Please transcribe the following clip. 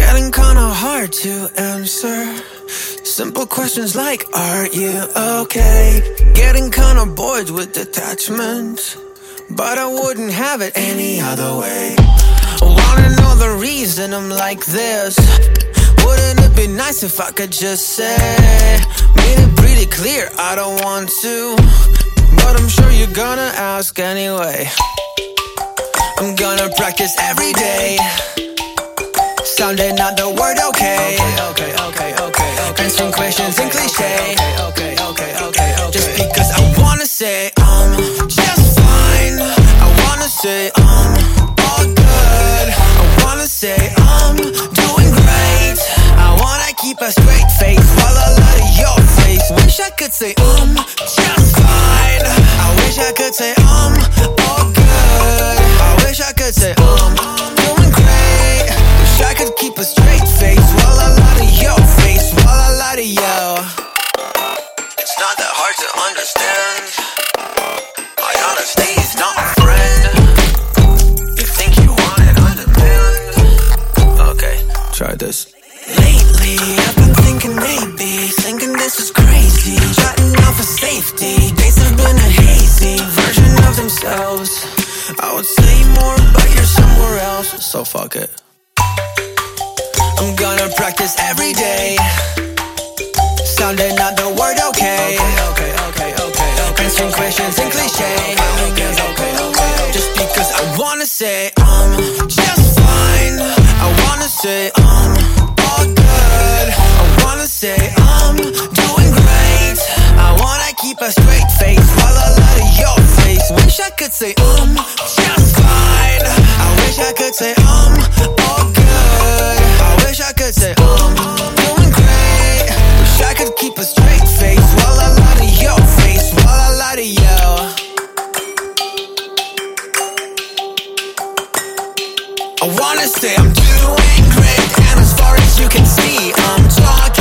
Getting kinda hard to answer. Simple questions like, are you okay? Getting kinda bored with detachment. But I wouldn't have it any other way. Wanna know the reason I'm like this? Wouldn't it be nice if I could just say? Made it pretty clear I don't want to. But I'm sure you're gonna ask anyway. I'm gonna practice every day. Sounding out the word okay. Okay, okay, okay, okay. Answering questions in cliche. Okay, okay, okay, okay. Just because I wanna say I'm just fine. I wanna say I'm all good. I wanna say I'm doing great. I wanna keep a straight face while I lie to your face. Wish I could say I'm just fine. I wish I could say I'm all good. I wish I could say hard to understand. My honesty is not a friend. You think you want it on demand? Okay, try this. Lately, I've been thinking maybe, thinking this is crazy. Jotting off for safety. Days have been a hazy version of themselves. I would say more, but you're somewhere else, so fuck it. I'm gonna practice every day. say I'm just fine. I wanna say I'm all good. I wanna say I'm doing great. I wanna keep a straight face while I lie to your face. Wish I could say I'm just fine. I wish I could say I wanna say I'm doing great, and as far as you can see, I'm talking.